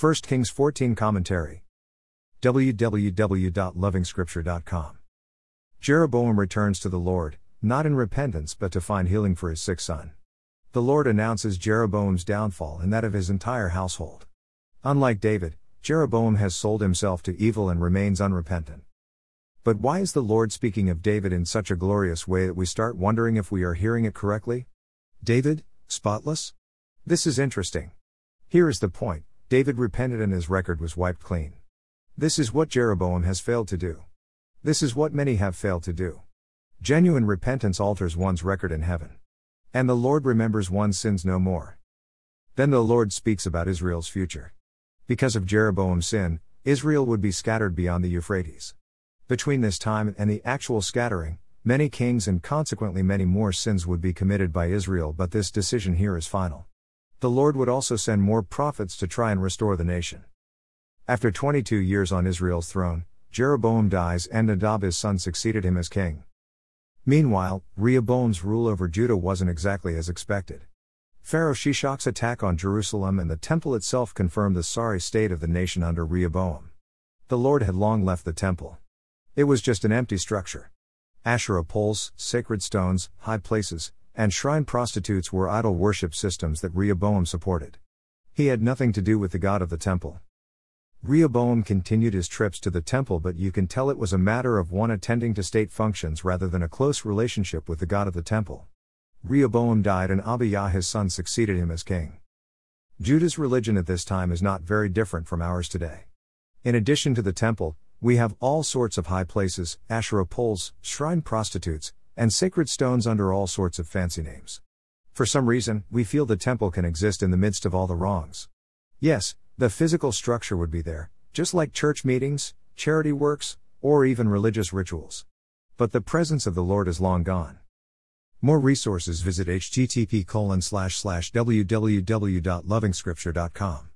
1 Kings 14 Commentary. www.lovingscripture.com. Jeroboam returns to the Lord, not in repentance but to find healing for his sick son. The Lord announces Jeroboam's downfall and that of his entire household. Unlike David, Jeroboam has sold himself to evil and remains unrepentant. But why is the Lord speaking of David in such a glorious way that we start wondering if we are hearing it correctly? David, spotless? This is interesting. Here is the point David repented and his record was wiped clean. This is what Jeroboam has failed to do. This is what many have failed to do. Genuine repentance alters one's record in heaven. And the Lord remembers one's sins no more. Then the Lord speaks about Israel's future. Because of Jeroboam's sin, Israel would be scattered beyond the Euphrates. Between this time and the actual scattering, many kings and consequently many more sins would be committed by Israel, but this decision here is final. The Lord would also send more prophets to try and restore the nation. After 22 years on Israel's throne, Jeroboam dies and Nadab his son succeeded him as king. Meanwhile, Rehoboam's rule over Judah wasn't exactly as expected. Pharaoh Shishak's attack on Jerusalem and the temple itself confirmed the sorry state of the nation under Rehoboam. The Lord had long left the temple. It was just an empty structure. Asherah poles, sacred stones, high places, and shrine prostitutes were idol worship systems that Rehoboam supported. He had nothing to do with the God of the temple. Rehoboam continued his trips to the temple, but you can tell it was a matter of one attending to state functions rather than a close relationship with the God of the temple. Rehoboam died and Abijah his son succeeded him as king. Judah's religion at this time is not very different from ours today. In addition to the temple, we have all sorts of high places, Asherah poles, shrine prostitutes, and sacred stones under all sorts of fancy names. For some reason, we feel the temple can exist in the midst of all the wrongs. Yes, the physical structure would be there, just like church meetings, charity works, or even religious rituals. But the presence of the Lord is long gone. More resources visit http www.lovingscripture.com.